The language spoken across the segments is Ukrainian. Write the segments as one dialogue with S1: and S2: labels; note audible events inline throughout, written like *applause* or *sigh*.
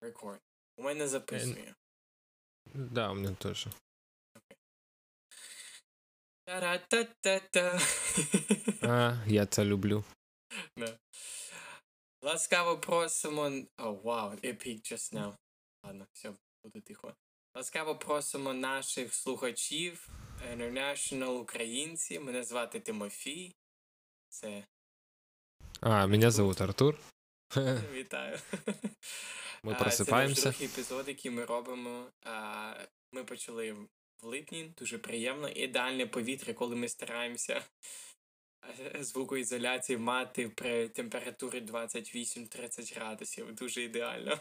S1: Record. У мене записує.
S2: Да, у мене теж.
S1: Та-ра-та-та-та.
S2: А, я це люблю.
S1: Да. Ласкаво просимо. О, вау, epic just now. Ладно, все, буду тихо. Ласкаво просимо наших слухачів, International українці. Мене звати Тимофій. Це
S2: А, меня зовут Артур.
S1: вітаю.
S2: Ми просипаємося.
S1: Це наш другий епізод, який ми робимо. Ми почали в липні, дуже приємно. Ідеальне повітря, коли ми стараємося *laughs* звукоізоляції мати при температурі 28-30 градусів. Дуже ідеально.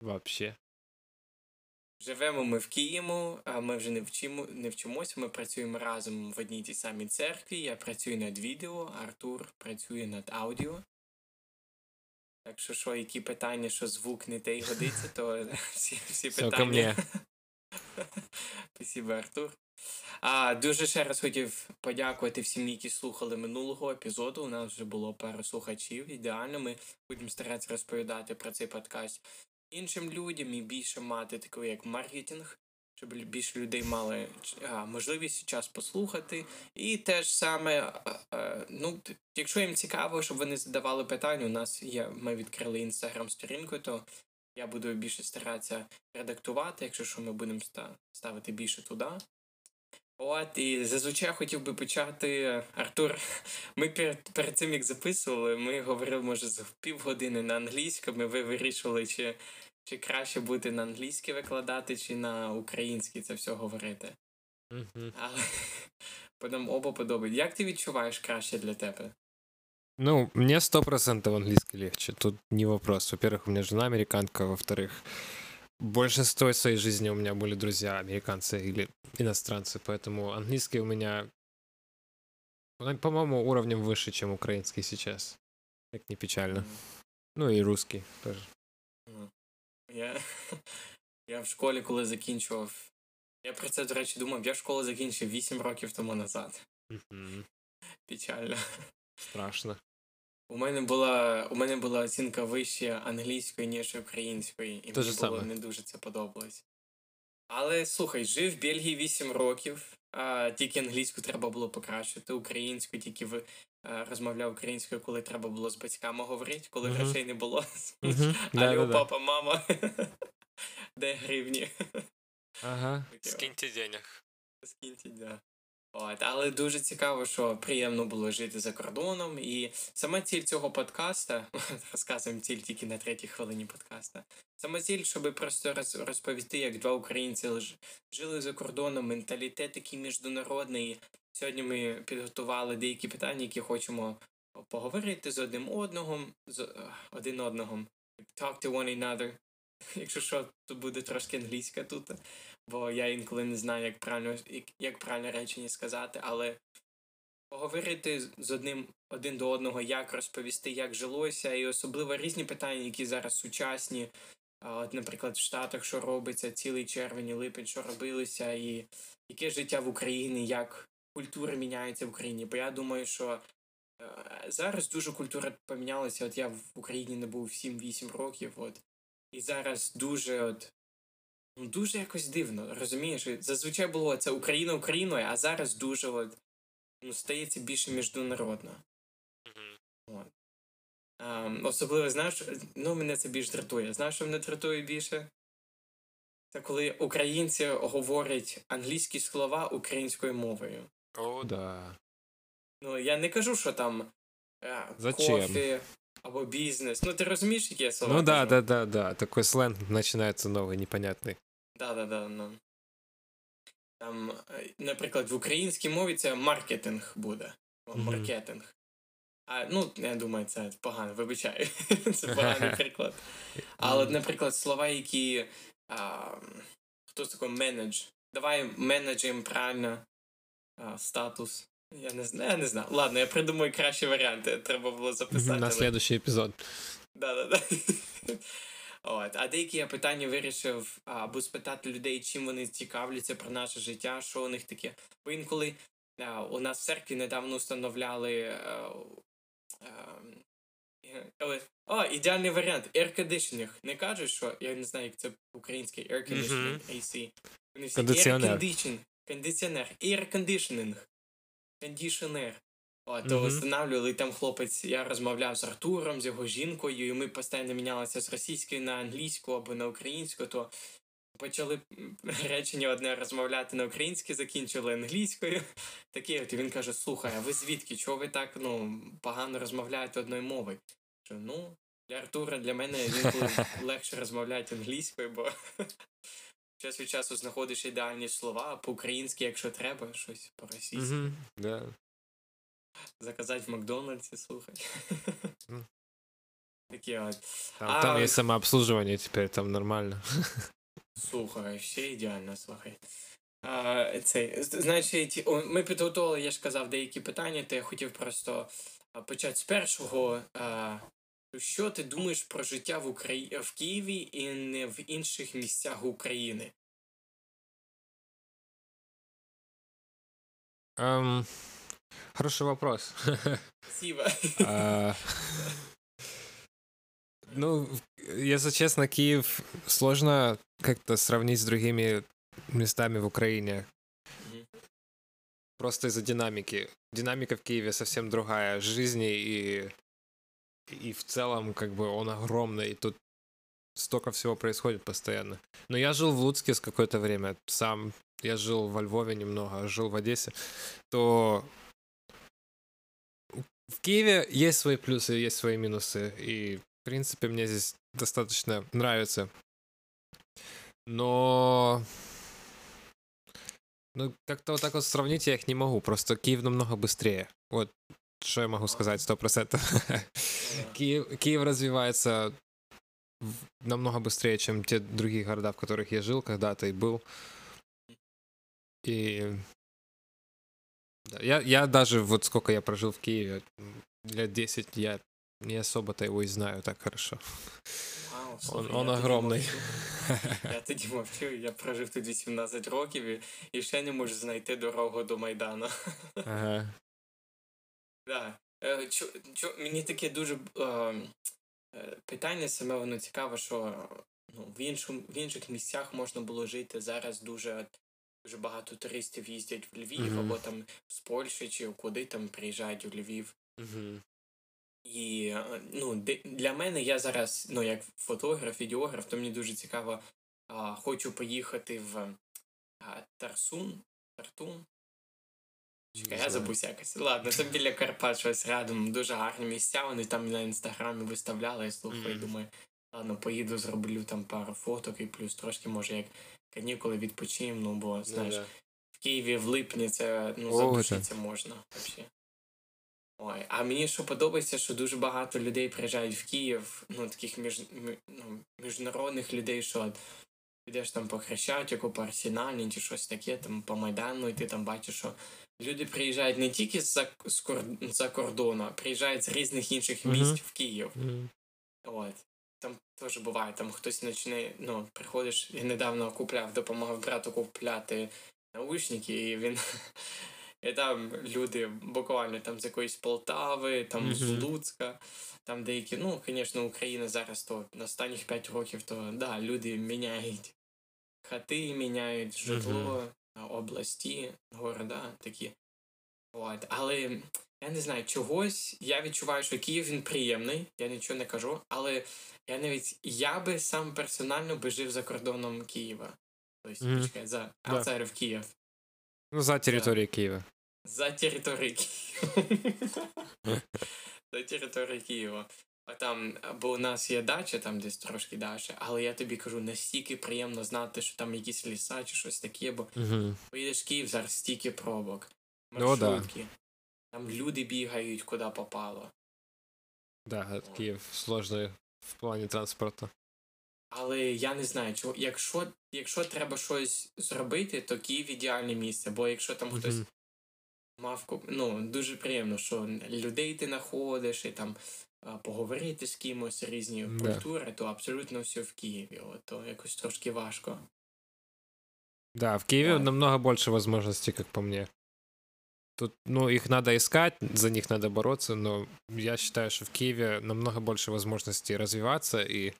S2: Вообще.
S1: Живемо ми в Києві, а ми вже не вчимо, не вчимося. Ми працюємо разом в одній тій самій церкві. Я працюю над відео, Артур працює над аудіо. Так що, що, які питання, що звук не те й годиться, то *laughs* всі, всі питання. *laughs* Спасибо, Артур. А, дуже ще раз хотів подякувати всім, які слухали минулого епізоду. У нас вже було пару слухачів. Ідеально, ми будемо старатися розповідати про цей подкаст іншим людям і більше мати такий як маркетинг, щоб більше людей мали можливість час послухати. І теж саме, а, а, ну, якщо їм цікаво, щоб вони задавали питання, у нас є, ми відкрили інстаграм-сторінку, то я буду більше старатися редактувати, якщо що ми будемо ставити більше туди. От, і зазвичай хотів би почати. Артур, *laughs* ми перед, перед цим як записували, ми говорили, може, за півгодини на англійському, ви вирішили, чи, чи краще бути на англійській викладати, чи на українській це все говорити.
S2: Мгм.
S1: Але по *laughs* нам оба подобається. Як ти відчуваєш краще для тебе?
S2: Ну, мне сто процентов английский легче. Тут не вопрос. Во-первых, у меня жена американка. Во-вторых, большинство своей жизни у меня были друзья американцы или иностранцы, поэтому английский у меня, ну, по-моему, уровнем выше, чем украинский сейчас. Как не печально.
S1: М,
S2: Ну и русский тоже.
S1: Я, я в школі, коли закінчував. Я про це, до речі, думав, я школу закінчив 8 років тому назад.
S2: Мгм.
S1: Печально.
S2: Страшно.
S1: У мене була у мене була оцінка вище англійської, ніж української, і
S2: Те
S1: мені було
S2: саме.
S1: не дуже це подобалось. Але слухай, жив в Бельгії 8 років, а, тільки англійську треба було покращити, українську тільки в, розмовляв українською, коли треба було з батьками говорити, коли
S2: Мгм.
S1: грошей не було. *laughs* Алло,
S2: Да-да-да.
S1: папа, мама. *laughs* Де гривні?
S2: Ага. Скиньте денег.
S1: Скиньте, да. От, але дуже цікаво, що приємно було жити за кордоном. І сама ціль цього подкаста, *laughs* розказуємо ціль тільки на третій хвилині подкаста. Сама ціль, щоб просто роз- розповісти, як два українці жили за кордоном, менталітет такий міжнародний. Сьогодні ми підготували деякі питання, які хочемо поговорити з одним одного, з е, один одного. Talk to one another. *laughs* Якщо що, то буде трошки англійська тут бо я інколи не знаю, як правильно, як, правильно речення сказати, але поговорити з- одним один до одного, як розповісти, як жилося, і особливо різні питання, які зараз сучасні. От, наприклад, в Штатах, що робиться цілий червень, і липень, що робилося, і яке життя в Україні, як культура міняється в Україні. Бо я думаю, що е, зараз дуже культура помінялася. От я в Україні не був 7-8 років, от, і зараз дуже от дуже якось дивно, розумієш? Зазвичай було це Україна Україною, а зараз дуже от, ну, стається більше міжнародно. От. Ем, особливо, знаєш, ну мене це більш дратує. Знаєш, що мене дратує більше? Це коли українці говорять англійські слова українською мовою.
S2: О, да.
S1: Ну, я не кажу, що там е,
S2: Зачем?
S1: Або бізнес. Ну, ти розумієш, які я слова?
S2: Ну да, да, да, да. Такой сленг начинается новый, непонятный.
S1: Да, да, да, ну. Там, е, наприклад, в українській мові це маркетинг буде. Маркетинг. А, ну, я думаю, це погано, вибачаю. *laughs* це поганий приклад. Але, наприклад, слова, які. А, хто таке менедж? Давай менеджем правильно а, статус. Я не знаю, я не знаю. Ладно, я придумаю кращі варіанти. Треба було записати.
S2: На следующий эпизод.
S1: Да-да-да. *laughs* От, а деякі я питання вирішив або спитати людей, чим вони цікавляться про наше життя, що у них таке. Бо інколи а, у нас в церкві недавно встановляли а, а, Але, о, ідеальний варіант. Air conditioning. Не кажуть, що я не знаю, як це по-українськи. Air conditioning. AC. Вони всі
S2: Кондиціонер.
S1: Air condition, кондиціонер. Air conditioning. Кондиціонер. О, то
S2: Мгм.
S1: встановлювали там хлопець, я розмовляв з Артуром, з його жінкою, і ми постійно мінялися з російської на англійську або на українську, то почали *laughs* речення одне розмовляти на українській, закінчили англійською. Таке, от і він каже: слухай, а ви звідки? Чого ви так ну, погано розмовляєте одною мовою? Що, ну, для Артура, для мене інколи легше розмовляти англійською, бо час від часу знаходиш ідеальні слова по-українськи, якщо треба, щось по-російськи.
S2: Мгм, Да.
S1: Заказати в Макдональдсі, слухай.
S2: Мгм.
S1: Такі от.
S2: Там,
S1: А,
S2: там есть самообслуживание теперь, там нормально.
S1: Слухай, все ідеально, слухай. А, цей, значить, ми підготували, я ж казав, деякі питання, то я хотів просто почати з першого. А, що ти думаєш про життя в, Украї... в Києві і не в інших місцях України?
S2: Ам, Хороший вопрос. А, Ну, если честно, Киев сложно как-то сравнить с другими местами в Украине. Просто из-за динамики. Динамика в Киеве совсем другая жизни, и, и в целом, как бы, он огромный, и тут столько всего происходит постоянно. Но я жил в Луцке с какое-то время сам, я жил во Львове немного, жил в Одессе, то в Киеве есть свои плюсы, есть свои минусы, и, в принципе, мне здесь достаточно нравится. Но... Ну, как-то вот так вот сравнить я их не могу, просто Киев намного быстрее. Вот, что я могу сказать, сто процентов. *laughs* Киев, Киев развивается в- намного быстрее, чем те другие города, в которых я жил когда-то и был. И да, я, я даже, вот сколько я прожил в Киеве, м, лет 10, я не особо-то его и знаю так хорошо.
S1: Вау, слухай,
S2: он
S1: я тоді
S2: огромний.
S1: мовчу. *laughs* Я тоді мовчу, я прожив тут 18 років і, і ще не можу знайти дорогу до Майдану.
S2: Ага.
S1: Да. Е, чо, чо, мені таке дуже е, е, питання саме воно цікаве, що ну, в, іншому, в інших місцях можна було жити зараз дуже, дуже багато туристів їздять в Львів,
S2: Мгм.
S1: або там з Польщі чи куди там приїжджають у Львів.
S2: Мгм.
S1: І е, ну, для мене я зараз, ну як фотограф, відеограф, то мені дуже цікаво. А, хочу поїхати в а, Тарсун. Тартун. Забув якось. Ладно, це біля Карпат щось рядом. Дуже гарні місця. Вони там на інстаграмі виставляли, я слухаю,
S2: Мгм.
S1: думаю, ладно, поїду, зроблю там пару фоток і плюс трошки, може, як канікули відпочинем, ну бо
S2: Ну
S1: знаєш,
S2: да.
S1: в Києві в липні це ну,
S2: О,
S1: задушиться можна взагалі. Ой, а мені що подобається, що дуже багато людей приїжджають в Київ, ну таких між, мі- ну, міжнародних людей, що от підеш там по Хрещатику, по Арсеналі чи щось таке, там по Майдану, і ти там бачиш, що люди приїжджають не тільки з-за з кор- з-за кордону, а приїжджають з різних інших
S2: Мгм.
S1: місць в Київ.
S2: Мгм.
S1: От. Там теж буває, там хтось почне, ну, приходиш, я недавно купляв, допомагав брату купляти наушники, і він. *laughs* І там люди буквально там з якоїсь Полтави, там з Луцька, там деякі, ну, звісно, Україна зараз то на останніх 5 років, то да, люди міняють хати, міняють житло, області, города такі. От. Але я не знаю, чогось я відчуваю, що Київ він приємний, я нічого не кажу, але я навіть я би сам персонально би жив за кордоном Києва. Тобто,
S2: Мгм.
S1: почекай, за outside of Київ.
S2: Ну, за территорией Киева.
S1: За територією Києва. За територією Києва. *laughs* Там, бо у нас є дача, там десь трошки далі, але я тобі кажу, настільки приємно знати, що там якісь ліса чи щось таке, бо
S2: Мгм.
S1: поїдеш в Київ, зараз стільки пробок.
S2: Ну, да.
S1: Там люди бігають, куди попало.
S2: Да, от Киев сложный в плане транспорта.
S1: Але я не знаю, чого, якщо, якщо треба щось зробити, то Київ ідеальне місце, бо якщо там хтось
S2: Мгм.
S1: мав ну, дуже приємно, що людей ти знаходиш і там поговорити з кимось різні
S2: Да.
S1: культури, то абсолютно все в Києві. От, то якось трошки важко.
S2: Да, в Киеве
S1: Да.
S2: намного больше возможностей, как по мне. Тут, ну, их надо искать, за них надо бороться, но я считаю, что в Киеве намного больше возможностей развиваться и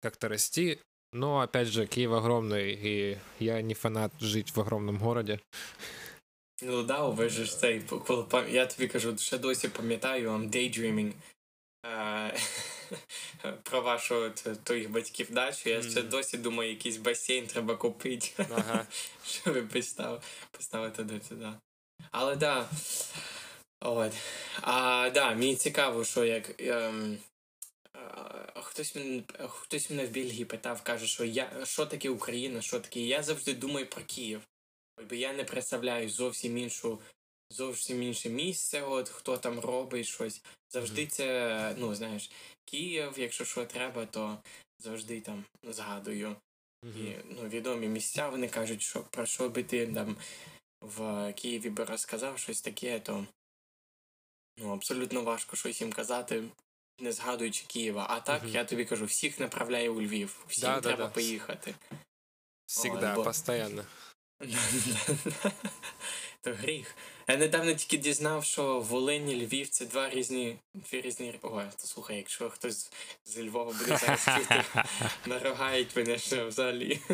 S2: как-то расти. Но, опять же, Киев огромный, и я не фанат жить в огромном городе.
S1: Ну да, ви ж цей, я тобі кажу, ще досі пам'ятаю, I'm daydreaming *laughs* про вашу твоїх батьків дачу. Я ще досі думаю, якийсь басейн треба купити, *laughs*
S2: Ага.
S1: щоб поставити до туди. Але да. От. А, да, мені цікаво, що як. Ем, хтось, мене, хтось мене в Бельгії питав, каже, що я, що таке Україна, що таке. Я завжди думаю про Київ. Бо я не представляю зовсім іншу, зовсім інше місце, от хто там робить щось. Завжди це, ну знаєш, Київ, якщо що треба, то завжди там згадую. І ну, відомі місця вони кажуть, що про що би ти там в Києві би розказав щось таке, то ну, абсолютно важко щось їм казати, не згадуючи Києва. А так, я тобі кажу, всіх направляю у Львів, всім
S2: Да,
S1: треба
S2: да.
S1: поїхати.
S2: Всегда,
S1: бо-
S2: постоянно. *laughs*
S1: То гріх. Я недавно тільки дізнав, що Волинь і Львів це два різні. Дві різні. Ой, то слухай, якщо хтось з Львова буде зараз чути, *laughs* нарогають мене що взагалі. *laughs*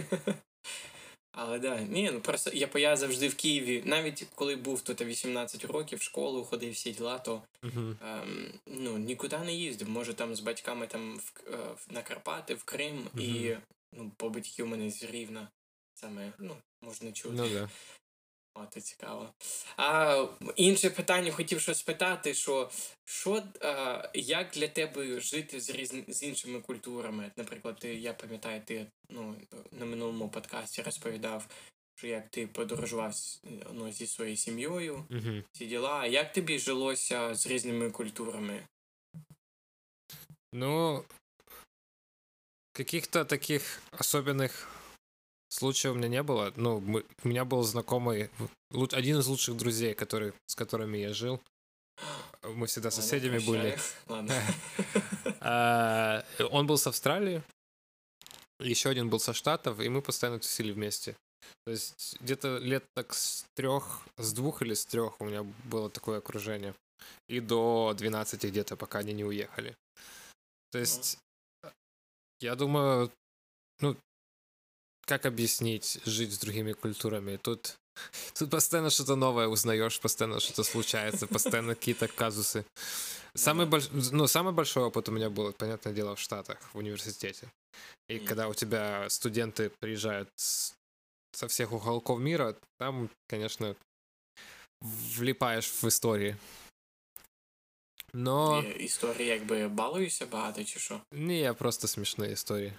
S1: Але да, ні, ну просто я, я завжди в Києві, навіть коли був тут 18 років, в школу ходив всі діла, то
S2: Мгм.
S1: ем, ну, нікуди не їздив. Може там з батьками там в, е, в- на Карпати, в Крим, і ну, по батьки у мене з Рівна. Саме, ну, можна чути.
S2: Ну да.
S1: О, то цікаво. А інше питання хотів щось спитати, що, що а, як для тебе жити з різн... з іншими культурами? Наприклад, ти, я пам'ятаю, ти ну, на минулому подкасті розповідав, що як ти подорожував ну, зі своєю сім'єю,
S2: Мгм.
S1: ці діла. Як тобі жилося з різними культурами?
S2: Ну, каких-то таких особенных случаев у меня не было. Ну, мы- у меня был знакомый, один из лучших друзей, который, с которыми я жил. Мы всегда соседями были.
S1: Ладно. *laughs*
S2: А, Он был с Австралии, еще один был со Штатов, и мы постоянно тусили вместе. То есть где-то лет так с трех, с двух или с трех у меня было такое окружение. И до 12 где-то, пока они не уехали. То есть, я думаю, ну, как объяснить жить с другими культурами? Тут, тут постоянно что-то новое узнаешь, постоянно что-то случается, постоянно какие-то казусы. Самый, больш... ну, самый большой опыт у меня был, понятное дело, в Штатах, в университете. И
S1: Мгм.
S2: когда у тебя студенты приезжают с- со всех уголков мира, там, конечно, влипаешь в истории. Но
S1: І Історії якби балуюся багато чи що?
S2: не, просто смешные истории.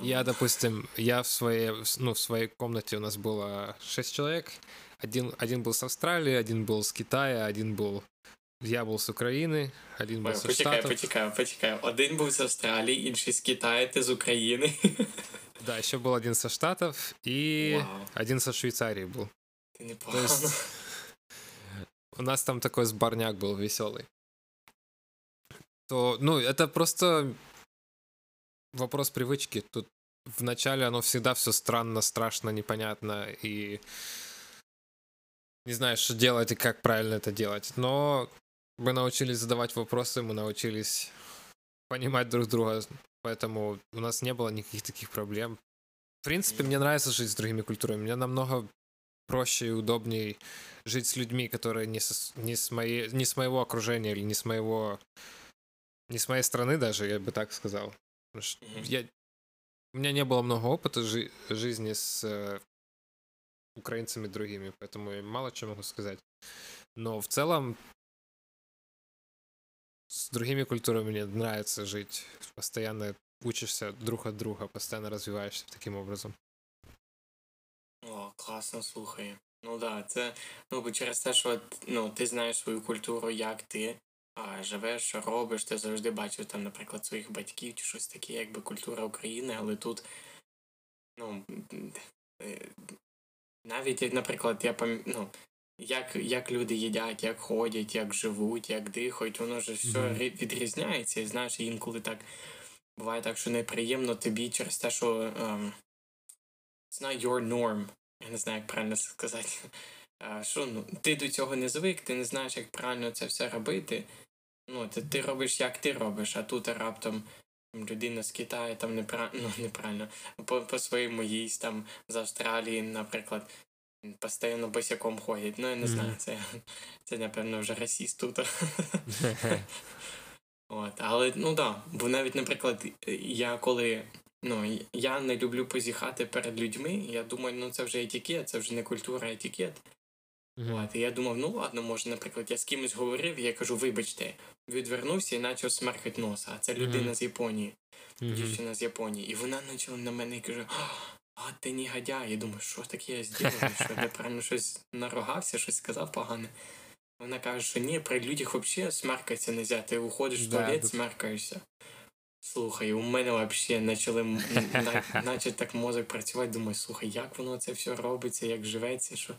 S1: А, ну ладно.
S2: Я, допустим, я в своей, ну, в своей комнате у нас было шесть человек. Один, один был с Австралии, один был с Китая, один был... Я был с Украины, один был
S1: Ой,
S2: со
S1: Почекай,
S2: Штатов.
S1: почекай, почекай. Один був з Австралії, інший з Китаю, ти з України. *laughs*
S2: Да, еще был один со Штатов и
S1: Вау,
S2: один со Швейцарии был.
S1: ти
S2: То
S1: непогано.
S2: есть *laughs* у нас там такой сборняк был веселый. То, ну, это просто вопрос привычки. Тут вначале оно всегда все странно, страшно, непонятно и не знаешь, что делать и как правильно это делать. Но мы научились задавать вопросы, мы научились понимать друг друга, поэтому у нас не было никаких таких проблем. В принципе, мне нравится жить с другими культурами. Мне намного проще и удобнее жить с людьми, которые не, со- не, с, моей, не с моего окружения или не с моего... Не с моей страны даже, я бы так сказал. Потому что
S1: Мгм.
S2: я, у меня не было много опыта жи- жизни с э, украинцами другими, поэтому я мало чего могу сказать. Но в целом с другими культурами мне нравится жить. Постоянно учишься друг от друга, постоянно развиваешься таким образом.
S1: О, класно, слухай. Ну да, це ну бо через те, що от, ну, ти знаєш свою культуру, як ти а, живеш, що робиш, ти завжди бачив там, наприклад, своїх батьків чи щось таке, якби культура України, але тут, ну, е, навіть наприклад, я пам... ну, як, як люди їдять, як ходять, як живуть, як дихають, воно ж все відрізняється. І знаєш, інколи так буває так, що неприємно тобі через те, що ем, it's not your norm. Я не знаю, як правильно це сказати. Що ну, ти до цього не звик, ти не знаєш, як правильно це все робити. Ну, ти, ти робиш, як ти робиш, а тут раптом людина з Китаю там неправильно, *laughs* ну, неправильно, по, по своєму їсть там з Австралії, наприклад, постійно босяком ходять. Ну, я не знаю, це, *laughs* це напевно, вже расіст тут. *laughs* От, Але ну да, бо навіть, наприклад, я коли ну, я не люблю позіхати перед людьми, я думаю, ну це вже етикет, це вже не культура, етикет. Mm-hmm. От, і я думав, ну ладно, може, наприклад, я з кимось говорив, і я кажу, вибачте, відвернувся і почав смерхати носа. А це людина mm-hmm. з Японії, mm-hmm. дівчина з Японії. І вона почала на мене і каже, а ти негодяй. Я думаю, що таке я зробив, що неправильно *laughs* щось нарогався, щось сказав погане. Вона каже, що ні, при людях взагалі смеркатися не можна, ти уходиш в туалет, смеркаєшся. Слухай, у мене взагалі почали *laughs* наче так мозок працювати. Думаю, слухай, як воно це все робиться, як живеться, що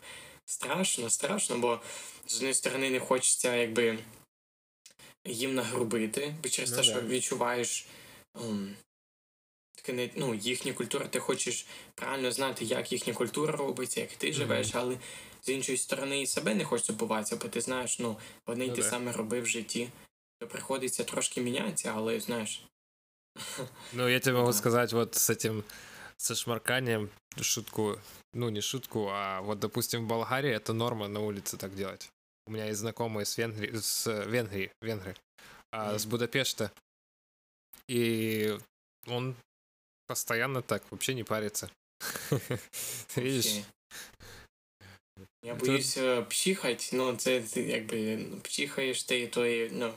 S1: страшно, страшно, бо з однієї сторони не хочеться якби їм нагрубити, бо через ну, те, що відчуваєш um, таке ну, їхня культура, ти хочеш правильно знати, як їхня культура робиться, як ти живеш, mm-hmm. але з іншої сторони і себе не хочеш забуватися, бо ти знаєш, ну, й ну, те саме робив в житті. То приходиться трошки мінятися, але знаєш.
S2: Ну, я тебе *laughs* могу сказать, вот с этим, со шмарканием, шутку, ну, не шутку, а вот, допустим, в Болгарии это норма на улице так делать. У меня есть знакомые с Венгрии, с Венгрии, Венгры, а, mm. с Будапешта. И он постоянно так, вообще не парится. *laughs* Видишь?
S1: Я боюсь Тут... пчихать, ну це якби пчихаєш ти, то ну,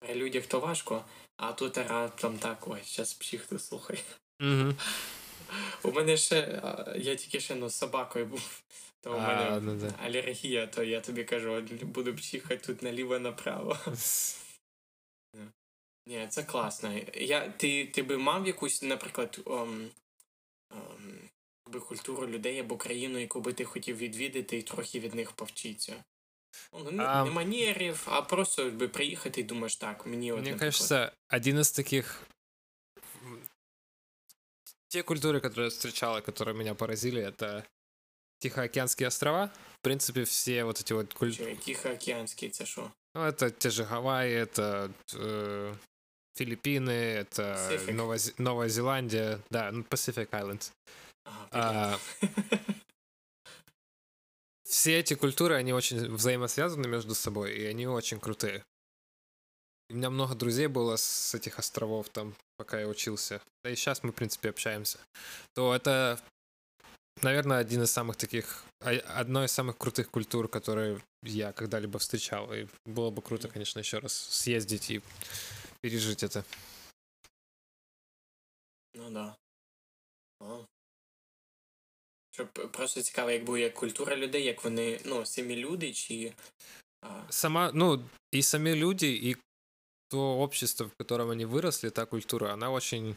S1: при людях то важко, а тут раптом так, ось, зараз пчихну, слухай.
S2: Угу.
S1: У мене ще, я тільки ще ну, з собакою був, то у мене ну, да. алергія, то я тобі кажу, буду пчихати тут наліво-направо. *laughs* Ні, це класно. Я, Ти ти би мав якусь, наприклад, ом, ом, би культуру людей або країну, яку би ти хотів відвідати і трохи від них повчитися? Ну, не, манерів, а просто би приїхати і думаєш, так, мені
S2: от, Мне кажется, один из таких те культуры, которые я встречал, которые меня поразили, это Тихоокеанские острова. В принципе, все вот эти вот
S1: культуры. Тихоокеанские, это что?
S2: Ну, это те же Гавайи, это э, Филиппины, это Новая, Новая Зеландия, да, ну, Pacific Islands. А, *laughs* все эти культуры, они очень взаимосвязаны между собой, и они очень крутые. У меня много друзей было с этих островов там, пока я учился. Да и сейчас мы, в принципе, общаемся. То это, наверное, один из самых таких, одно из самых крутых культур, которые я когда-либо встречал. И было бы круто, конечно, еще раз съездить и пережить это.
S1: Ну да. О. Щоб просто цікаво, як буде культура людей, як вони, ну, самі люди, чи.
S2: А... Сама, ну, и сами люди, и то общество, в котором они выросли, та культура, она очень,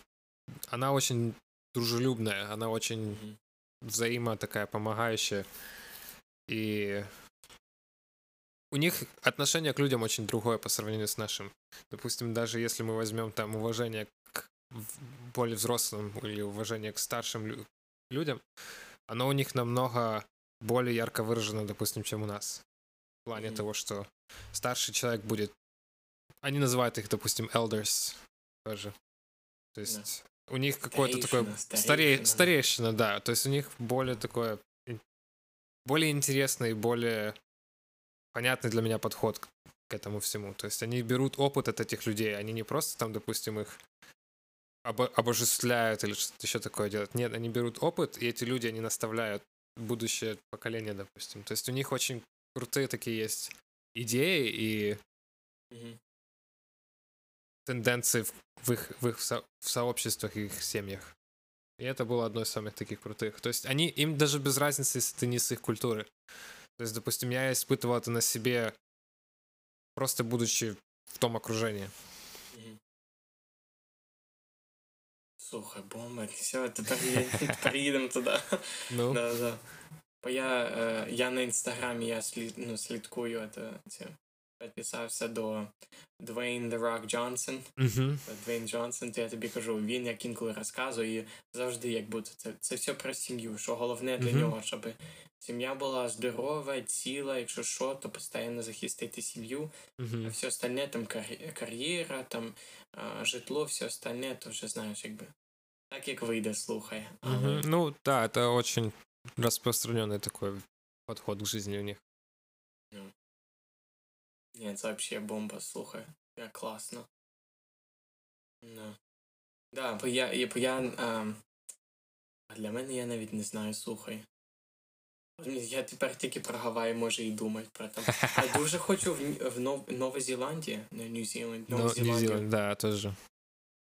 S2: она очень дружелюбная, она очень взаимо такая помогающая. И у них отношение к людям очень другое по сравнению с нашим. Допустим, даже если мы возьмем там уважение к более взрослым или уважение к старшим людям, оно у них намного более ярко выражено, допустим, чем у нас. В плане mm-hmm. того, что старший человек будет... Они называют их, допустим, elders тоже. То есть yeah. у них какое-то такое... Старейшина. Старей... Старейшина, да. То есть у них более такое... Более интересный, более понятный для меня подход к, к этому всему. То есть они берут опыт от этих людей, они не просто там, допустим, их обо- обожествляют или что-то еще такое делают. Нет, они берут опыт, и эти люди, они наставляют будущее поколение, допустим. То есть у них очень крутые такие есть идеи и mm-hmm тенденции в, в их, в их со- в сообществах и их семьях. И это было одно из самых таких крутых. То есть они, им даже без разницы, если ты не с их культуры. То есть, допустим, я испытывал это на себе, просто будучи в том окружении.
S1: Слухай, бомба, все, тепер, тепер їдемо туди. *laughs* Ну. Да, да. Бо я, е, я на інстаграмі я слід, ну, слідкую це, це підписався до Двейн The Rock Johnson.
S2: Угу.
S1: Двейн Джонсон, то я тобі кажу, він як інколи розказує, і завжди як будто це, це все про сім'ю. Що головне для
S2: Мгм.
S1: нього, щоб сім'я була здорова, ціла, якщо що, то постійно захистити сім'ю. А
S2: Угу.
S1: все остальне, там кар'є- кар'єра, там житло, все остальне, то вже знаєш, якби. Так як вийде, слухай. Але.
S2: Ну, да, это очень распространенный такой подход к жизни у них.
S1: Ні, це взагалі бомба, слухай. Як класно. Ну. Да, бо я, бо я а, а для мене я навіть не знаю, слухай. Я тепер тільки про Гаваї може і думати про там. *laughs* Я дуже хочу в, в Нов, Новій Зеландії, не
S2: Ну,
S1: Нову Зеландію.
S2: Нью-Зеланд, да, тоже.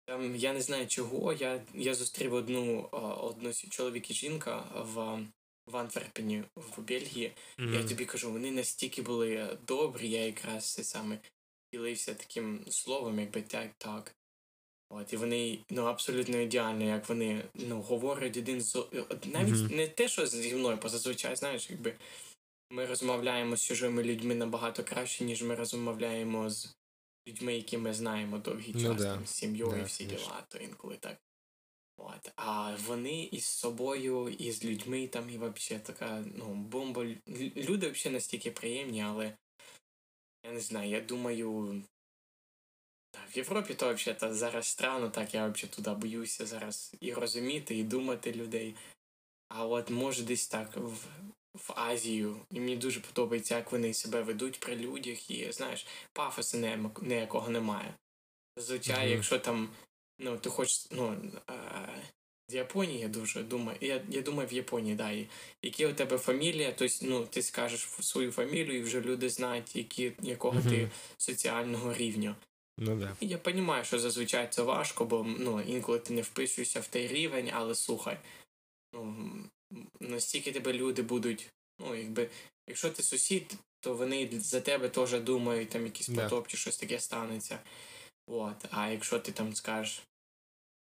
S1: Там я не знаю чого. Я, я зустрів одну, одну чоловік і жінка в, в Антверпені в Бельгії. Я тобі кажу, вони настільки були добрі, я якраз це саме ділився таким словом, якби так, так. От, і вони ну, абсолютно ідеально, як вони ну, говорять один з навіть не те, що зі мною, бо зазвичай, знаєш, якби ми розмовляємо з чужими людьми набагато краще, ніж ми розмовляємо з людьми, які ми знаємо довгий
S2: Ну
S1: час,
S2: да.
S1: там, з сім'єю
S2: Да,
S1: і всі
S2: конечно.
S1: діла, то інколи так. От. А вони із собою, і з людьми там, і взагалі така, ну, бомба. Люди взагалі настільки приємні, але я не знаю, я думаю. Та, в Європі то взагалі та зараз странно, так я взагалі туди боюся зараз і розуміти, і думати людей. А от може десь так в, в Азію. І мені дуже подобається, як вони себе ведуть при людях, і знаєш, пафосу ніякого немає. Зазвичай,
S2: Мгм.
S1: якщо там, ну, ти хочеш, ну, в Японії я дуже думаю, я, я думаю, в Японії, да, і, які у тебе фамілія, тобто, ну, ти скажеш свою фамілію, і вже люди знають, які, якого ти соціального рівня.
S2: Ну да.
S1: І Я розумію, що зазвичай це важко, бо ну, інколи ти не вписуєшся в той рівень, але слухай, ну, настільки тебе люди будуть, ну, якби, якщо ти сусід, то вони за тебе теж думають, там якийсь
S2: Да.
S1: потоп чи щось таке станеться. От. А якщо ти там скажеш,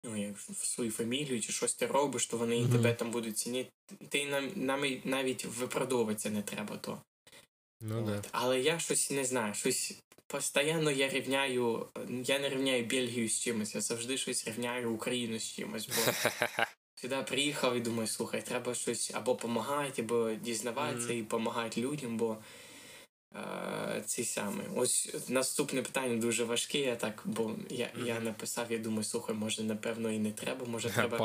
S1: ну, як в свою фамілію чи щось ти робиш, то вони і
S2: Мгм.
S1: тебе там будуть цінити. Ти нам, нам навіть виправдовуватися не треба то.
S2: Ну да.
S1: Але я щось не знаю, щось постійно я рівняю, я не рівняю Бельгію з чимось, я завжди щось рівняю Україну з чимось. Бо *laughs* сюди приїхав і думаю, слухай, треба щось або допомагати, або дізнаватися
S2: Мгм.
S1: і допомагати людям, бо ці саме. Ось наступне питання дуже важке, я так, бо я, я написав, я думаю, слухай, може, напевно, і не треба, може, треба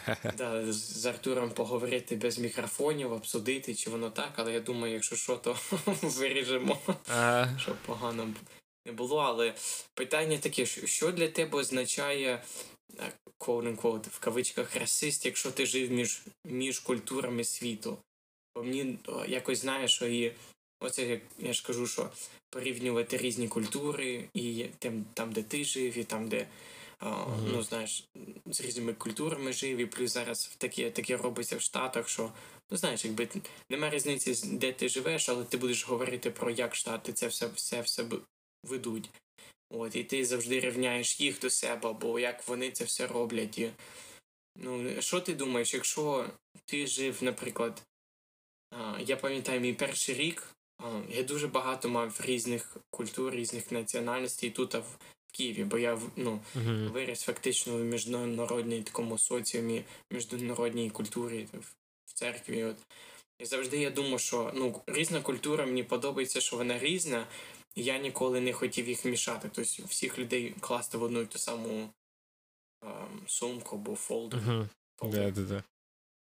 S1: *laughs* да, з- Артуром поговорити без мікрофонів, обсудити, чи воно так, але я думаю, якщо що, то *laughs* виріжемо,
S2: А,
S1: щоб погано не було. Але питання таке: що- для тебе означає е, quote-unquote, в кавичках расист, якщо ти жив між, між культурами світу? Бо мені якось знаєш, що і оце як я ж кажу, що порівнювати різні культури, і там, там де ти жив, і там, де а,
S2: Мгм.
S1: ну знаєш, з різними культурами жив, і плюс зараз таке, таке робиться в Штатах, що ну знаєш, якби т- нема різниці, де ти живеш, але ти будеш говорити про як Штати це все все, все ведуть. От, і ти завжди рівняєш їх до себе, або як вони це все роблять. І, ну, що ти думаєш, якщо ти жив, наприклад, а, я пам'ятаю мій перший рік, я дуже багато мав різних культур, різних національностей тут а в, Києві, бо я ну,
S2: мгм.
S1: виріс фактично в міжнародній такому соціумі, міжнародній культурі в, церкві. От. І завжди я думав, що ну, різна культура мені подобається, що вона різна, і я ніколи не хотів їх мішати. Тобто всіх людей класти в одну і ту саму ем, сумку або фолдер. Фолдер.
S2: Да, да, да.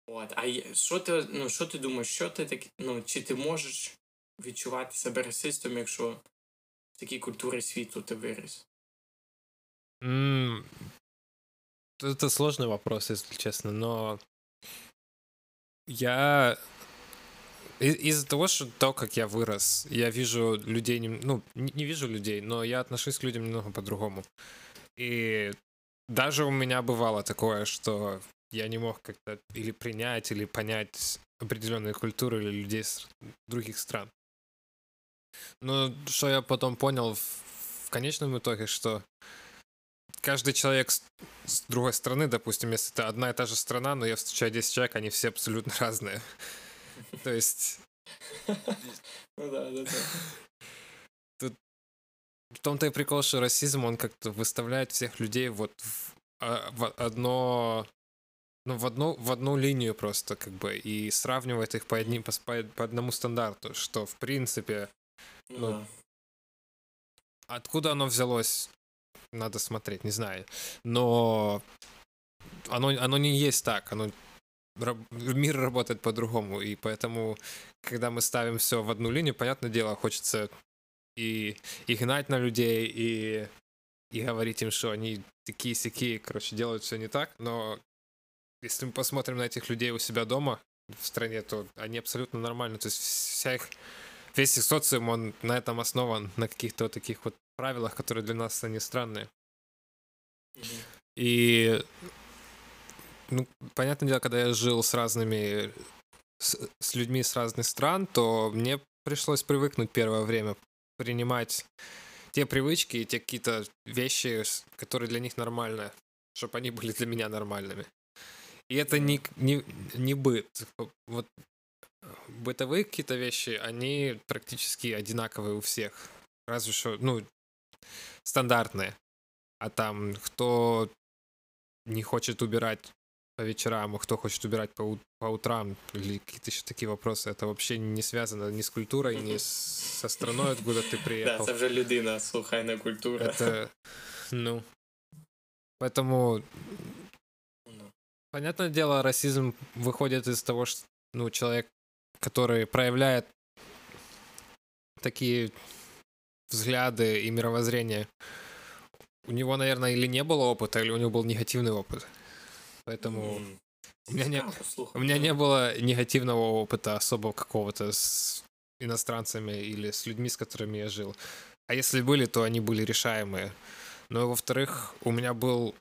S1: От. А що ти, ну, що ти думаєш, що ти так, ну, чи ти можеш відчувати себе расистом, якщо в такій культурі світу ти виріс?
S2: М, Это сложный вопрос, если честно, но я и- из-за того, что то, как я вырос, я вижу людей, нем- ну, не не вижу людей, но я отношусь к людям немного по-другому. И даже у меня бывало такое, что я не мог как-то или принять, или понять определенные культуры или людей с других стран. Но что я потом понял в, в конечном итоге, что каждый человек с, с другой стороны, допустим, если это одна и та же страна, но я встречаю 10 человек, они все абсолютно *laughs* разные. То есть *laughs*
S1: Ну да, да, да.
S2: тут В том-то и прикол, что расизм, он как-то выставляет всех людей вот в, а, в одно ну, в одну, в одну линию просто, как бы, и сравнивает их по, одним, по, по одному стандарту, что, в принципе, ну,
S1: Да.
S2: откуда оно взялось, надо смотреть, не знаю. Но оно, оно не есть так, оно мир работает по-другому, и поэтому, когда мы ставим все в одну линию, понятное дело, хочется и, и гнать на людей, и, и говорить им, что они такие-сякие, короче, делают все не так, но если мы посмотрим на этих людей у себя дома, в стране, то они абсолютно нормальны. То есть вся их, весь их социум, он на этом основан, на каких-то вот таких вот правилах, которые для нас они странные. И, ну, понятное дело, когда я жил с разными, с, с людьми с разных стран, то мне пришлось привыкнуть первое время принимать те привычки и те какие-то вещи, которые для них нормальны, чтобы они были для меня нормальными. И это не, не, не быт. Вот бытовые какие-то вещи, они практически одинаковые у всех. Разве что, ну, стандартные. А там, кто не хочет убирать по вечерам, а кто хочет убирать по, ут- по утрам, или какие-то еще такие вопросы, это вообще не связано ни с культурой, ни с, со страной, откуда ты *laughs*
S1: Да,
S2: приехал.
S1: це вже людина, слухайна культура.
S2: Это, ну, поэтому,
S1: Ну,
S2: понятное дело, расизм выходит из того, что, ну, человек, который проявляет такие взгляды и мировоззрение, у него, наверное, или не было опыта, или у него был негативный опыт. Поэтому
S1: м,
S2: у меня не- у меня не было негативного опыта особо какого-то с иностранцами или с людьми, с которыми я жил. А если были, то они были решаемые. Но, во-вторых, у меня был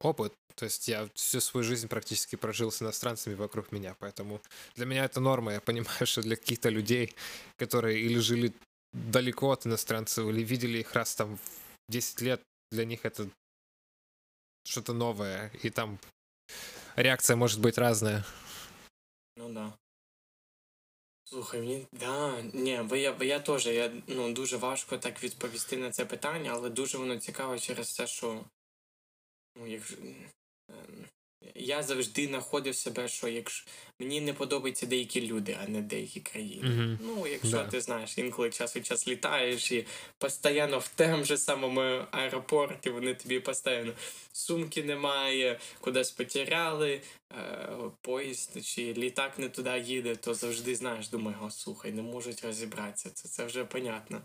S2: опыт. То есть я всю свою жизнь практически прожил с иностранцами вокруг меня. Поэтому для меня это норма. Я понимаю, что для каких-то людей, которые или жили далеко от иностранцев, или видели их раз там в 10 лет, для них это что-то новое. И там реакция может быть разная.
S1: Ну да. Слухай, мені. Да, ні, бо я, бо я теж, я, ну, дуже важко так відповісти на це питання, але дуже воно цікаво через те, що. Ну, як, ж, ем, я завжди знаходив себе, що якщо мені не подобаються деякі люди, а не деякі країни.
S2: Мгм.
S1: Ну, якщо
S2: Да.
S1: ти знаєш, інколи час від час літаєш і постійно в тем же самому аеропорті, вони тобі постійно сумки немає, кудись потеряли, е, поїзд чи літак не туди їде, то завжди знаєш, думаю, о, слухай, не можуть розібратися. Це, це вже понятно.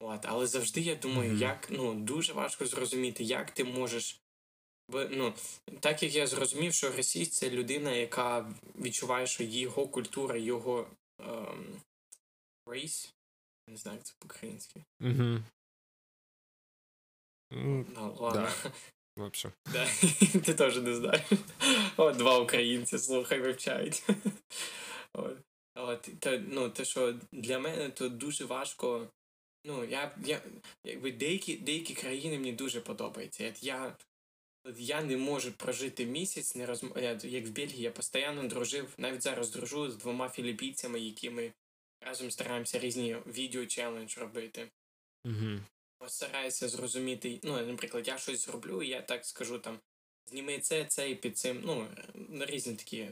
S1: От, але завжди я думаю,
S2: Мгм.
S1: як ну дуже важко зрозуміти, як ти можеш. Ну, так як я зрозумів, що расіст це людина, яка відчуває, що його культура, його ем, race, не знаю, як це по-українськи.
S2: М,
S1: Ну, ладно.
S2: В общем.
S1: Да. *laughs* *laughs* Ти теж не знаєш. О, два українці, слухай, вивчають. *laughs* От. От, та, ну, те, що для мене то дуже важко. Ну, я, я якби деякі, деякі країни мені дуже подобаються. От я, от я не можу прожити місяць, не розм... я- як в Бельгії, я постійно дружив, навіть зараз дружу з двома філіппійцями, які ми разом стараємося різні відео челендж робити.
S2: Мгм.
S1: Стараюся зрозуміти, ну, наприклад, я щось зроблю, і я так скажу там. Зніми це, це і під цим. Ну, різні такі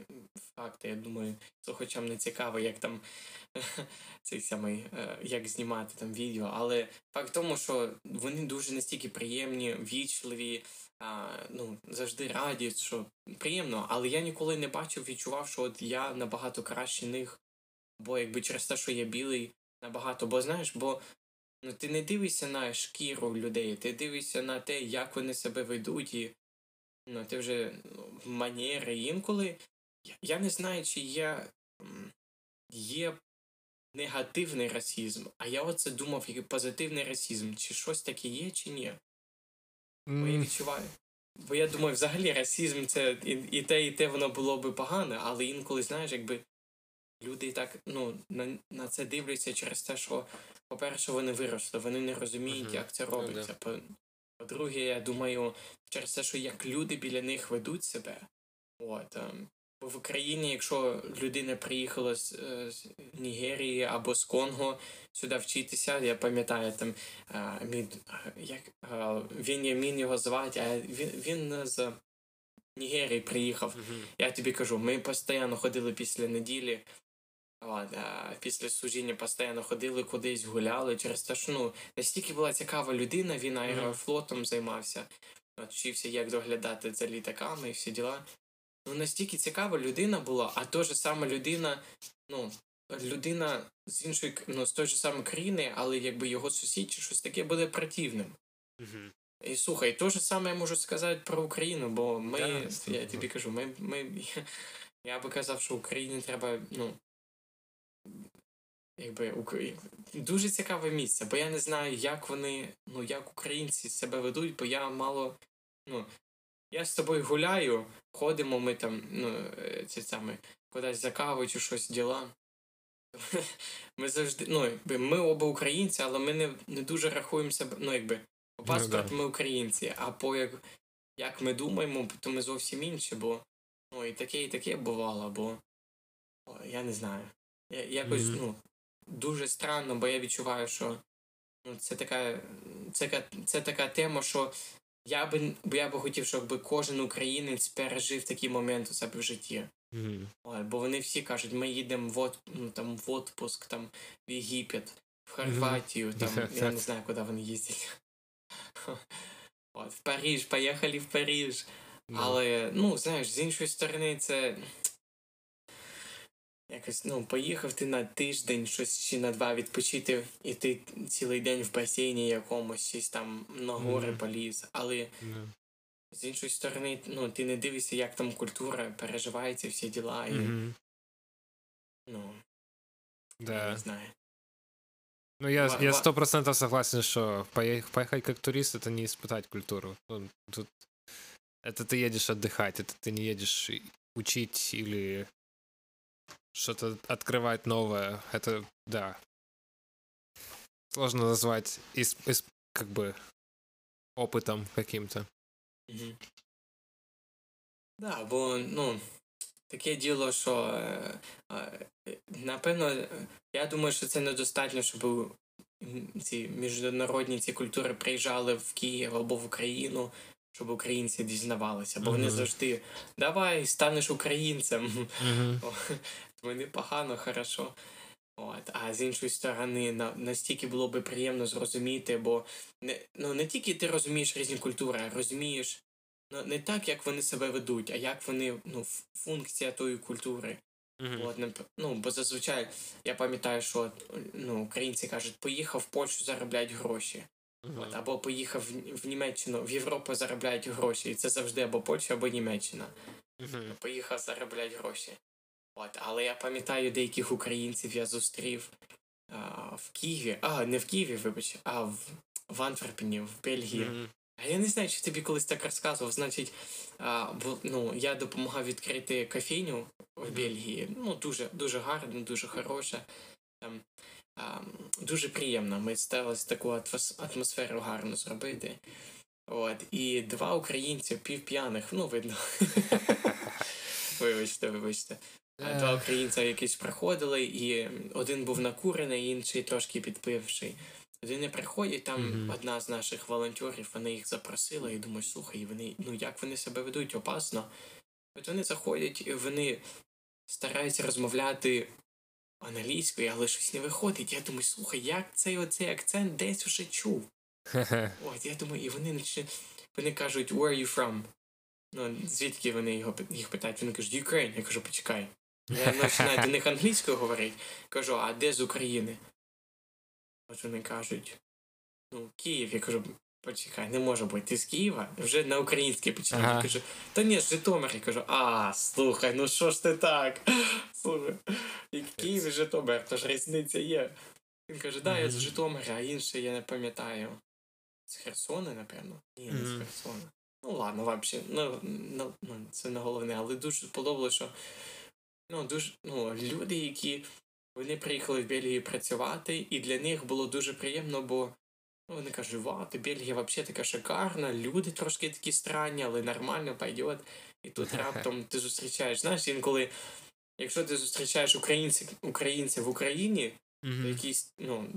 S1: факти. Я думаю, слухачам не цікаво, як там *laughs* цей самий, е, як знімати там відео. Але факт в тому, що вони дуже настільки приємні, вічливі, ну, завжди раді, що приємно. Але я ніколи не бачив, відчував, що от я набагато краще них. Бо якби через те, що я білий, набагато. Бо знаєш, бо Ну, ти не дивишся на шкіру людей, ти дивишся на те, як вони себе ведуть, і ну, ти вже ну, манери. Інколи я, не знаю, чи є, є негативний расізм, а я оце думав, як позитивний расізм, чи щось таке є, чи ні. Бо я відчуваю. Бо я думаю, взагалі расізм це і, і те, і те воно було би погане, але інколи, знаєш, якби люди так ну, на, на це дивляться через те, що, по-перше, вони виросли, вони не розуміють, як це
S2: Ну,
S1: робиться. По- По-друге, я думаю, через те, що як люди біля них ведуть себе. От, ем, в Україні, якщо людина приїхала з, е, з Нігерії або з Конго сюди вчитися, я пам'ятаю там а, мій, як, а, Він'ямін його звати, а він, він з Нігерії приїхав. Я тобі кажу, ми постійно ходили після неділі. А, після служіння постійно ходили кудись, гуляли через те, що ну, настільки була цікава людина, він аерофлотом займався, вчився, як доглядати за літаками і всі діла. Ну, настільки цікава людина була, а то ж сама людина, ну, людина з іншої ну, з тої ж самої країни, але якби його сусід чи щось таке буде противним. І слухай, то ж саме я можу сказати про Україну, бо ми,
S2: Да,
S1: я тобі кажу, ми, ми, *laughs* я би казав, що Україні треба, ну, якби, Украї- дуже цікаве місце, бо я не знаю, як вони, ну, як українці себе ведуть, бо я мало, ну, я з тобою гуляю, ходимо, ми там, ну, е, ці саме, кудись за кавою чи щось діла. *laughs* Ми завжди, ну, якби, ми оба українці, але ми не, не дуже рахуємо себе, ну, якби, по
S2: Ну, да.
S1: ми українці, а по як, як ми думаємо, то ми зовсім інші, бо ну, і таке, і таке бувало, бо о, я не знаю. Я, якось,
S2: Мгм.
S1: ну, дуже странно, бо я відчуваю, що ну, це така, це, це така тема, що я би, я би хотів, щоб кожен українець пережив такий момент у себе в житті. Ой, бо вони всі кажуть, ми їдемо в, от, ну, там, в отпуск, там, в Єгипет, в Хорватію, *laughs* там, я не знаю, куди вони їздять. От, в Париж, поїхали в Париж. Але, ну, знаєш, з іншої сторони, це. Якось, ну, поїхав ти на тиждень, щось чи на два відпочити, і ти цілий день в басейні якомусь, щось там на гори
S2: Мгм.
S1: поліз. Але з іншої сторони, ну, ти не дивишся, як там культура переживається, всі діла, і, ну, я
S2: Да.
S1: не знаю.
S2: Ну, я,
S1: Ва-
S2: я
S1: ва-
S2: сто процентов согласен, что поех- поехать как турист это не испытать культуру. Ну, тут это ты едешь отдыхать, это ты не едешь и учить или что-то открывать новое. Это да. Сложно назвать из, из- как бы опытом каким-то.
S1: Угу. Да, бо, ну, таке діло, що е, е, напевно, е, я думаю, що це недостатньо, щоб м, ці міжнародні ці культури приїжджали в Київ або в Україну, щоб українці дізнавалися. Бо вони завжди давай, станеш українцем. *laughs* Тому непогано, хорошо. От. А з іншої сторони, на, настільки було би приємно зрозуміти, бо не, ну, не тільки ти розумієш різні культури, а розумієш ну, не так, як вони себе ведуть, а як вони, ну, функція тої культури. От, ну, бо зазвичай я пам'ятаю, що ну, українці кажуть, поїхав в Польщу заробляють гроші. От, або поїхав в, в Німеччину, в Європу заробляють гроші. І це завжди або Польща, або Німеччина поїхав заробляти гроші. От, але я пам'ятаю деяких українців я зустрів а, в Києві, а не в Києві, вибач, а в, в Антверпені, в Бельгії. А я не знаю, чи тобі колись так розказував. Значить, а, бу- ну, я допомагав відкрити кофейню в Бельгії. Ну, дуже, дуже гарно, дуже хороша. Там, дуже приємно. Ми старалися таку атмосферу гарно зробити. От, і два українці півп'яних, ну, видно. *laughs* Вибачте, вибачте. Два українця якісь приходили, і один був накурений, інший трошки підпивший. Вони приходять, там
S2: Мгм.
S1: одна з наших волонтерів, вони їх запросила, і думаю, слухай, вони, ну як вони себе ведуть, опасно. От вони заходять, і вони стараються розмовляти англійською, але щось не виходить. Я думаю, слухай, як цей оцей акцент десь уже чув. От, я думаю, і вони вони кажуть, where are you from? Ну, звідки вони його їх питають? Вони кажуть, Ukraine. Я кажу, почекай. Я починаю до них англійською говорити. Кажу, а де з України? От вони кажуть, ну, Київ. Я кажу, почекай, не може бути. Ти з Києва? Вже на українській починаю.
S2: Ага.
S1: Кажу, та ні, з Житомир. Я кажу, а, слухай, ну що ж ти так? *laughs* Слухай, і Київ і Житомир, то ж різниця є. Він каже, да, я з Житомира, а інший я не пам'ятаю. З Херсона, напевно? Ні, не з Херсона. Ну ладно, взагалі, ну, ну, ну, це не головне, але дуже сподобалося, що ну, дуже, ну, люди, які вони приїхали в Бельгію працювати, і для них було дуже приємно, бо вони кажуть, вау, ти Бельгія взагалі така шикарна, люди трошки такі странні, але нормально пойдет. І тут *laughs* раптом ти зустрічаєш, знаєш, інколи, якщо ти зустрічаєш українців українців в Україні, то якісь, ну,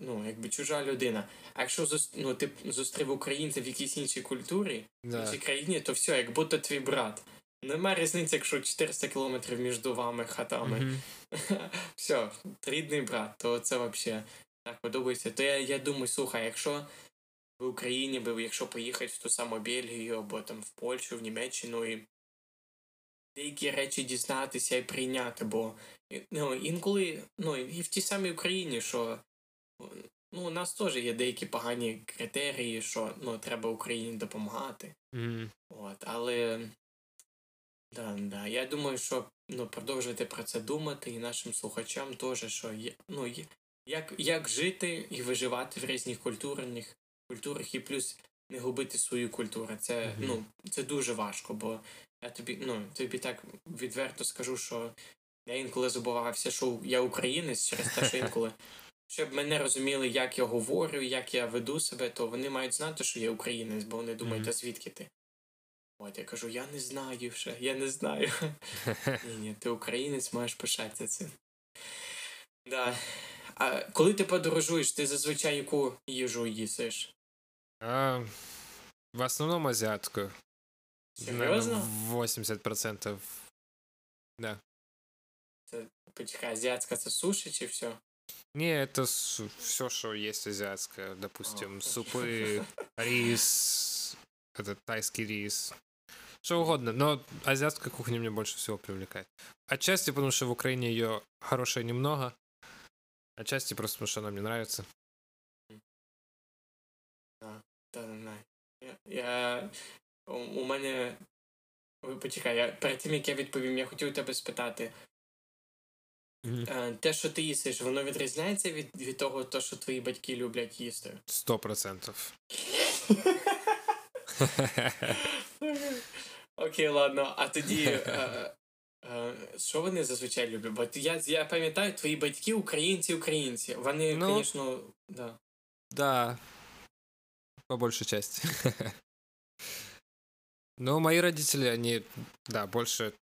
S1: ну, якби чужа людина. А якщо ну, ти зустрів українця в якійсь іншій культурі, в іншій країні, то все, як будто твій брат. Нема різниці, якщо 400 кілометрів між вами хатами.
S2: Мгм. *laughs*
S1: Все, рідний брат, то це взагалі так подобається. То я, я думаю, слухай, якщо в Україні би, якщо поїхати в ту саму Бельгію або там в Польщу, в Німеччину і деякі речі дізнатися і прийняти, бо ну, інколи, ну, і в тій самій Україні, що ну, у нас теж є деякі погані критерії, що ну, треба Україні допомагати.
S2: Мгм.
S1: От, але да, да, я думаю, що ну, продовжуйте про це думати і нашим слухачам теж, що є, ну, є, як, як жити і виживати в різних культурних культурах, і плюс не губити свою культуру. Це,
S2: Мгм.
S1: ну, це дуже важко, бо я тобі, ну, тобі так відверто скажу, що я інколи забувався, що я українець через те, що інколи. *laughs* Щоб мене розуміли, як я говорю, як я веду себе, то вони мають знати, що я українець, бо вони думають,
S2: Мгм.
S1: а звідки ти? От я кажу, я не знаю ще, я не знаю. *laughs* Ні, ні, ти українець, маєш пишатися цим. Да. А коли ти подорожуєш, ти зазвичай яку їжу їсиш?
S2: А, в основном азиатскую.
S1: Серйозно?
S2: Наверно, 80%. Да.
S1: Почекай, азіатська це суші чи все?
S2: Не, это все, что есть азиатское. Допустим,
S1: А.
S2: супы, *laughs* рис, это тайский рис. Что угодно, но азиатская кухня меня больше всего привлекает. Отчасти потому, что в Украине ее хорошей немного, отчасти просто потому, что она мне нравится.
S1: Та не знаю. Я, я у, у мене. Ой, Почекай, я перед тим як я відповім, я хотів тебе спитати. Е, те, що ти їсиш, воно відрізняється від, від того, то, що твої батьки люблять їсти?
S2: Сто процентов. *laughs*
S1: Окей, ладно, а тоді. Е, е, що вони зазвичай люблять? Бо я, я пам'ятаю, твої батьки українці, українці. Вони,
S2: Ну.
S1: звісно, да.
S2: Да, по большей части. *laughs* Но мои родители, они, да, больше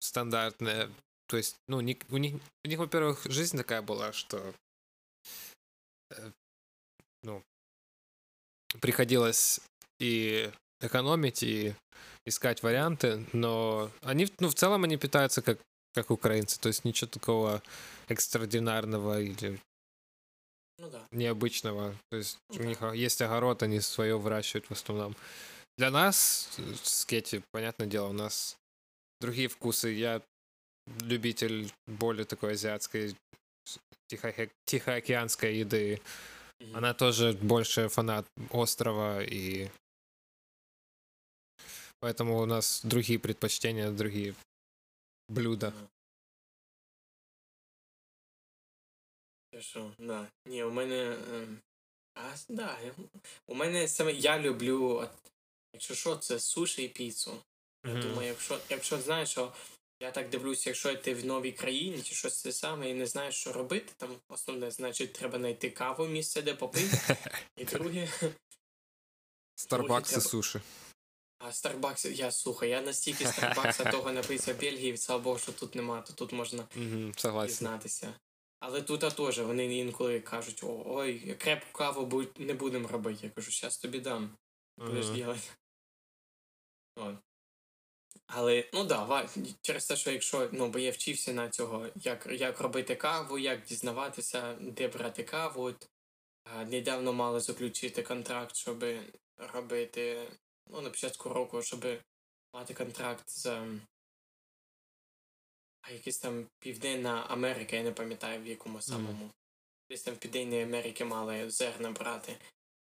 S2: стандартные. То есть, ну, не- у них, у них, во-первых, жизнь такая была, что, э, ну, приходилось и экономить, и искать варианты, но они, ну, в целом они питаются как, как украинцы, то есть ничего такого экстраординарного или
S1: Ну да.
S2: необычного. То есть у
S1: Да.
S2: них есть огород, они свое выращивают в основном. Для нас с Кети, понятное дело, у нас другие вкусы. Я любитель более такой азиатской, тихоохе- тихоокеанской еды. Она тоже больше фанат острова и поэтому у нас другие предпочтения, другие блюда.
S1: Те що, да. Ні, у мене. ем, А, да, у мене саме я люблю, якщо що, це суші і піцу. Я
S2: Мгм.
S1: думаю, якщо, якщо знаєш, що я так дивлюся, якщо ти в новій країні чи щось це саме і не знаєш, що робити, там основне, значить, треба знайти каву, місце, де попити. *laughs* І друге,
S2: Старбакс и
S1: треба-
S2: суши.
S1: А Старбакс, я слухай, я настільки Старбакса того напився в Бельгії, слава Богу, що тут нема, то тут можна дізнатися. Але тут теж вони інколи кажуть, «О, ой, крепку каву не будемо робити. Я кажу, зараз тобі дам. Будеш ділати. Але, ну да, через те, що якщо, ну, бо я вчився на цього, як, як робити каву, як дізнаватися, де брати каву. Недавно мали заключити контракт, щоб робити, ну, на початку року, щоб мати контракт з ем, а якась там Південна Америка, я не пам'ятаю в якому самому. Десь там в Південній Америці мали зерна брати.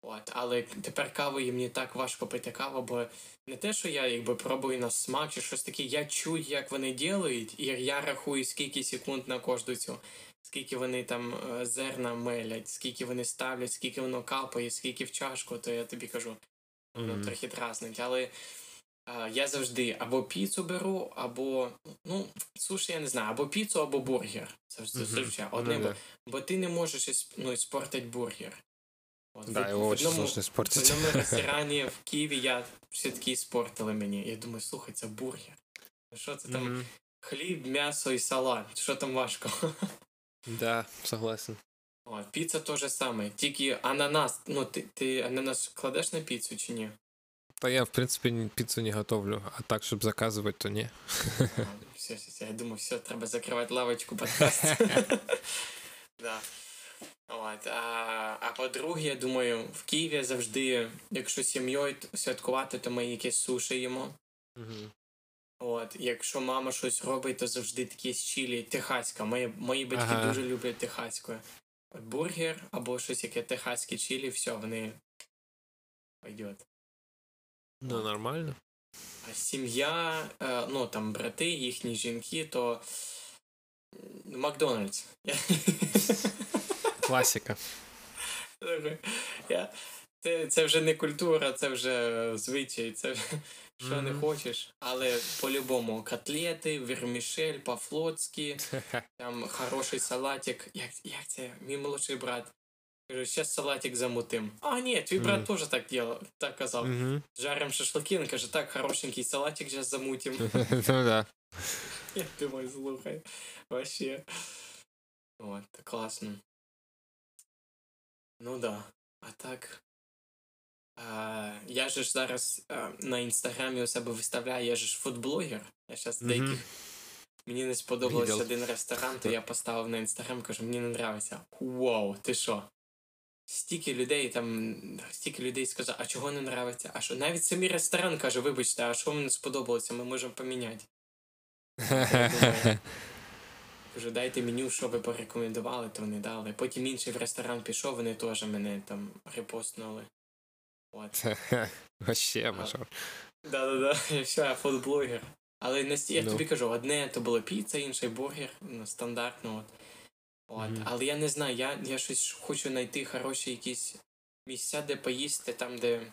S1: От, але тепер каву і мені так важко пити каву, бо не те, що я якби пробую на смак чи щось таке, я чую, як вони ділають, і я рахую, скільки секунд на кожну цю, скільки вони там е, зерна мелять, скільки вони ставлять, скільки воно капає, скільки в чашку, то я тобі кажу, воно
S2: Мгм.
S1: трохи дразнить. Але е, я завжди або піцу беру, або ну, суші я не знаю, або піцу, або бургер. Завжди зазвичай.
S2: Ну
S1: Одне, бо, ти не можеш ну, іспортити бургер. От,
S2: Да,
S1: в-
S2: его
S1: в одному- В одному ресторані в Києві я все-таки спортили мені. Я думаю, слухай, це бургер. Ну Що це там? Хліб, м'ясо і салат. Що там важко? *laughs*
S2: Да, согласен.
S1: О, піца то же саме. Тільки ананас. Ну, ти, ти ананас кладеш на піцу чи ні?
S2: Да я, в принципе, н- пиццу не готовлю, а так, чтобы заказывать, то не.
S1: А, Все, все, все. Я думаю, все, треба закривати лавочку. *laughs* *laughs* Да. От, а, а по-друге, я думаю, в Києві завжди, якщо сім'єю святкувати, то ми якесь суші їмо. От, якщо мама щось робить, то завжди такі чилі, техаська. Мої, мої батьки
S2: Ага.
S1: дуже люблять техаську. Бургер або щось яке техаське чилі, все, вони пойдет.
S2: Ну, нормально.
S1: А сім'я, е, ну там брати, їхні жінки, то Макдональдс.
S2: Класика.
S1: Я, це, це вже не культура, це вже звичай, це що не
S2: Мгм.
S1: хочеш. Але по-любому котлети, вермішель, по-флотськи, *laughs* там хороший салатик. Як, як це? Мій молодший брат. Кажу, зараз салатик замутим. А, ні, твій брат
S2: Мгм.
S1: теж так діяв, так казав.
S2: Мгм.
S1: Жарим шашлыки, він каже, так, хорошенький салатик зараз замутим. *laughs*
S2: Ну да.
S1: Я думаю, слухай. Вообще. От, класно. Ну да. А так. Я же ж зараз на інстаграмі у себе виставляю, я же ж фудблогер. Я зараз
S2: Мгм.
S1: деяких. Мені не сподобалось
S2: Видел.
S1: один ресторан, то я поставив на інстаграм, кажу, мені не нравиться. Вау, ти що? Стільки людей там, стільки людей сказав, а чого не нравиться? А що? Навіть самий ресторан каже, вибачте, а що вам не сподобалося, ми можемо поміняти. Кажу, дайте меню, що ви порекомендували, то вони дали. Потім інший в ресторан пішов, вони теж мене там репостнули. От. *laughs*
S2: Вообще, мажор.
S1: Да-да-да, *laughs* я все, я фудблогер. Але настільки, я
S2: Ну.
S1: тобі кажу, одне то було піца, інше бургер, ну, стандартно. От. От.
S2: Мгм.
S1: Але я не знаю, я, я щось хочу знайти хороші якісь місця, де поїсти, там, де.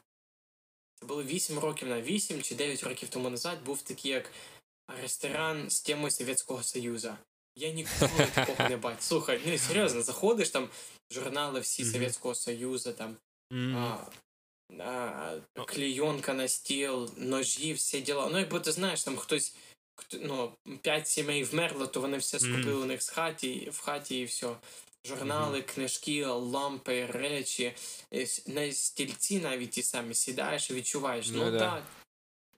S1: Це було 8 років на 8 чи 9 років тому назад був такий як ресторан з темою Совєтського Союзу. Я ніколи *laughs* такого не бачив. Слухай, ну серйозно, заходиш там журнали всі
S2: Мгм.
S1: Совєтського Союзу, там
S2: М.
S1: а, а, клейонка на стіл, ножі, всі діла. Ну, якби ти знаєш, там хтось, хто- ну, п'ять сімей вмерло, то вони все скупили у них з хаті, в хаті і все. Журнали, книжки, лампи, речі, на стільці навіть ті самі сідаєш і відчуваєш. Ну,
S2: Ну, да.
S1: так.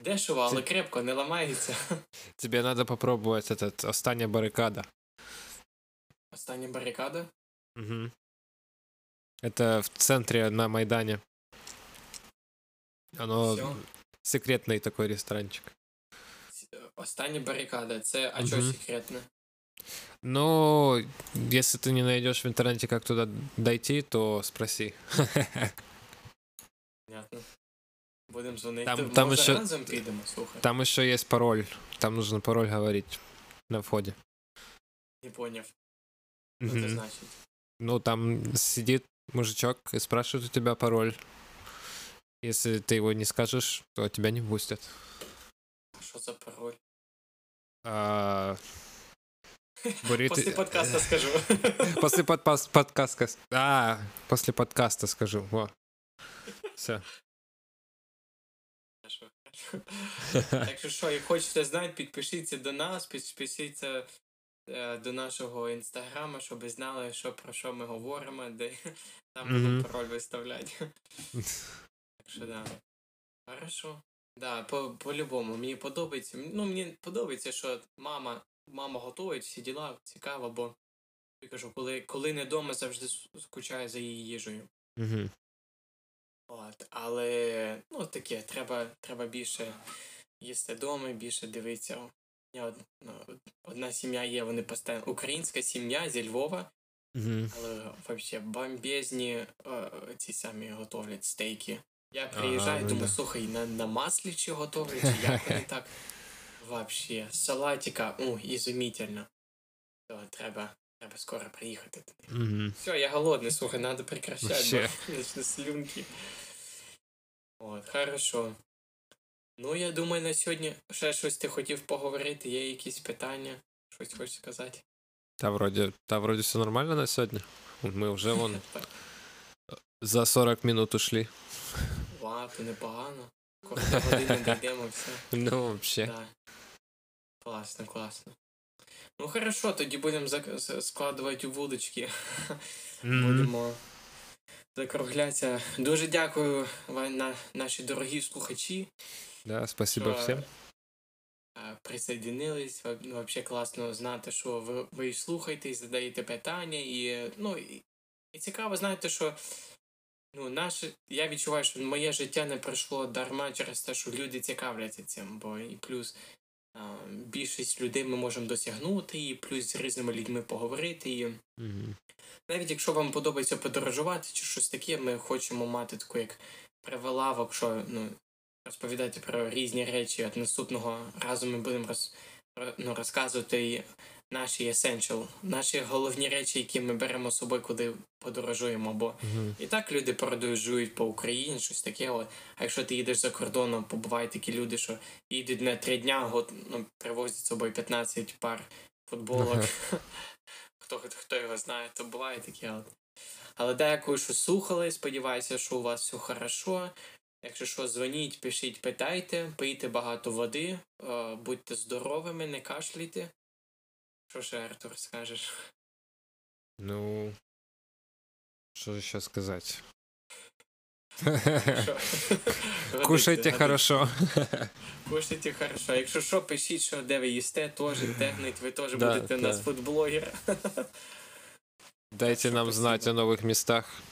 S1: Дешево, але крепко, не ламається. *laughs*
S2: Тебе надо попробовать этот «Остання баррикада».
S1: Остання барикада.
S2: Мгм. Это в центре на Майдане. Оно
S1: Всё.
S2: секретный такой ресторанчик.
S1: Остання барикада. Це а що
S2: Мгм.
S1: секретне?
S2: Но если ты не найдешь в интернете, как туда дойти, то спроси.
S1: Понятно. Будемо дзвонити.
S2: Там-
S1: Там,
S2: там
S1: Може,
S2: ще-
S1: разом підемо, слухай.
S2: Там еще есть пароль. Там нужно пароль говорить на входе.
S1: Не поняв. Що це
S2: Мгм.
S1: значить?
S2: Ну, там сидит мужичок и спрашивает у тебя пароль. Если ты его не скажешь, то тебя не пустят.
S1: Що за пароль?
S2: А, *laughs* Бурит...
S1: После подкаста скажу. *laughs*
S2: После подпас- подкаста. А, после подкаста скажу. Во. Все.
S1: Так що що, як хочете знати, підпишіться до нас, підпишіться е, до нашого інстаграма, щоб знали, що про що ми говоримо, де *laughs* там будемо пароль виставляти. Що да. Хорошо. Да, по- по-любому, мені подобається. Ну, мені подобається, що мама, мама готує всі діла, цікаво, бо я кажу, коли, коли не вдома, завжди скучаю за її їжею.
S2: Мгм.
S1: От, але ну таке, треба, треба більше їсти вдома, більше дивитися. Ну, одна сім'я є, вони постійно українська сім'я зі Львова,
S2: Мгм.
S1: але взагалі бомбезні е, ці самі готовлять стейки. Я приїжджаю,
S2: ну
S1: думаю,
S2: да.
S1: слухай, на, на маслі чи готовлять, чи як вони *laughs* так. Вообще, салатика, у, ізумітельно. То треба, треба скоро приїхати туди.
S2: Мгм.
S1: Все, я голодный, слухай, надо прекращать, бо *laughs* слюнки. От, хорошо. Ну, я думаю, на сьогодні ще щось ти хотів поговорити, є якісь питання, щось хочеш сказати?
S2: Та вроде, та вроде все нормально на сегодня. Мы уже вон *laughs* За 40 минут ушли.
S1: То непогано. Кожну годину *laughs* дійдемо, все.
S2: Ну.
S1: Да. Класно, класно. Ну хорошо, тоді будемо складувати у вудочки.
S2: М.
S1: Будемо закруглятися. Дуже дякую вам, на, наші дорогі слухачі.
S2: Да, спасибо
S1: що,
S2: всем.
S1: е, Присоединились. Ва- ну, Вообще класно знати, що ви, ви слухаєте і задаєте питання. І, ну, і, і цікаво, знаєте, що ну, наше, я відчуваю, що моє життя не пройшло дарма через те, що люди цікавляться цим. Бо і плюс а, більшість людей ми можемо досягнути, і плюс з різними людьми поговорити. І
S2: Мгм.
S1: навіть якщо вам подобається подорожувати чи щось таке, ми хочемо мати таку як привелавок, що ну, розповідати про різні речі. От наступного разу ми будемо роз, ну, розказувати наші essential, наші головні речі, які ми беремо з собою, куди подорожуємо. Бо
S2: Мгм.
S1: і так люди подорожують по Україні, щось таке. От. А якщо ти їдеш за кордоном, побувають такі люди, що їдуть на три дня, год, ну, привозять з собою 15 пар футболок. *laughs* хто, хто його знає, то буває таке. От. Але дякую, що слухали. Сподіваюся, що у вас все хорошо. Якщо що, дзвоніть, пишіть, питайте, пийте багато води, е, будьте здоровими, не кашляйте. Що ще, Артур, скажеш?
S2: Ну, Що ще сказати? сказать? *laughs* Кушайте хорошо.
S1: Кушайте хорошо. Якщо що, пишіть, що де ви їсте, теж дегнить, ви теж будете у нас фудблогер.
S2: Дайте нам
S1: знати
S2: знать о нових местах.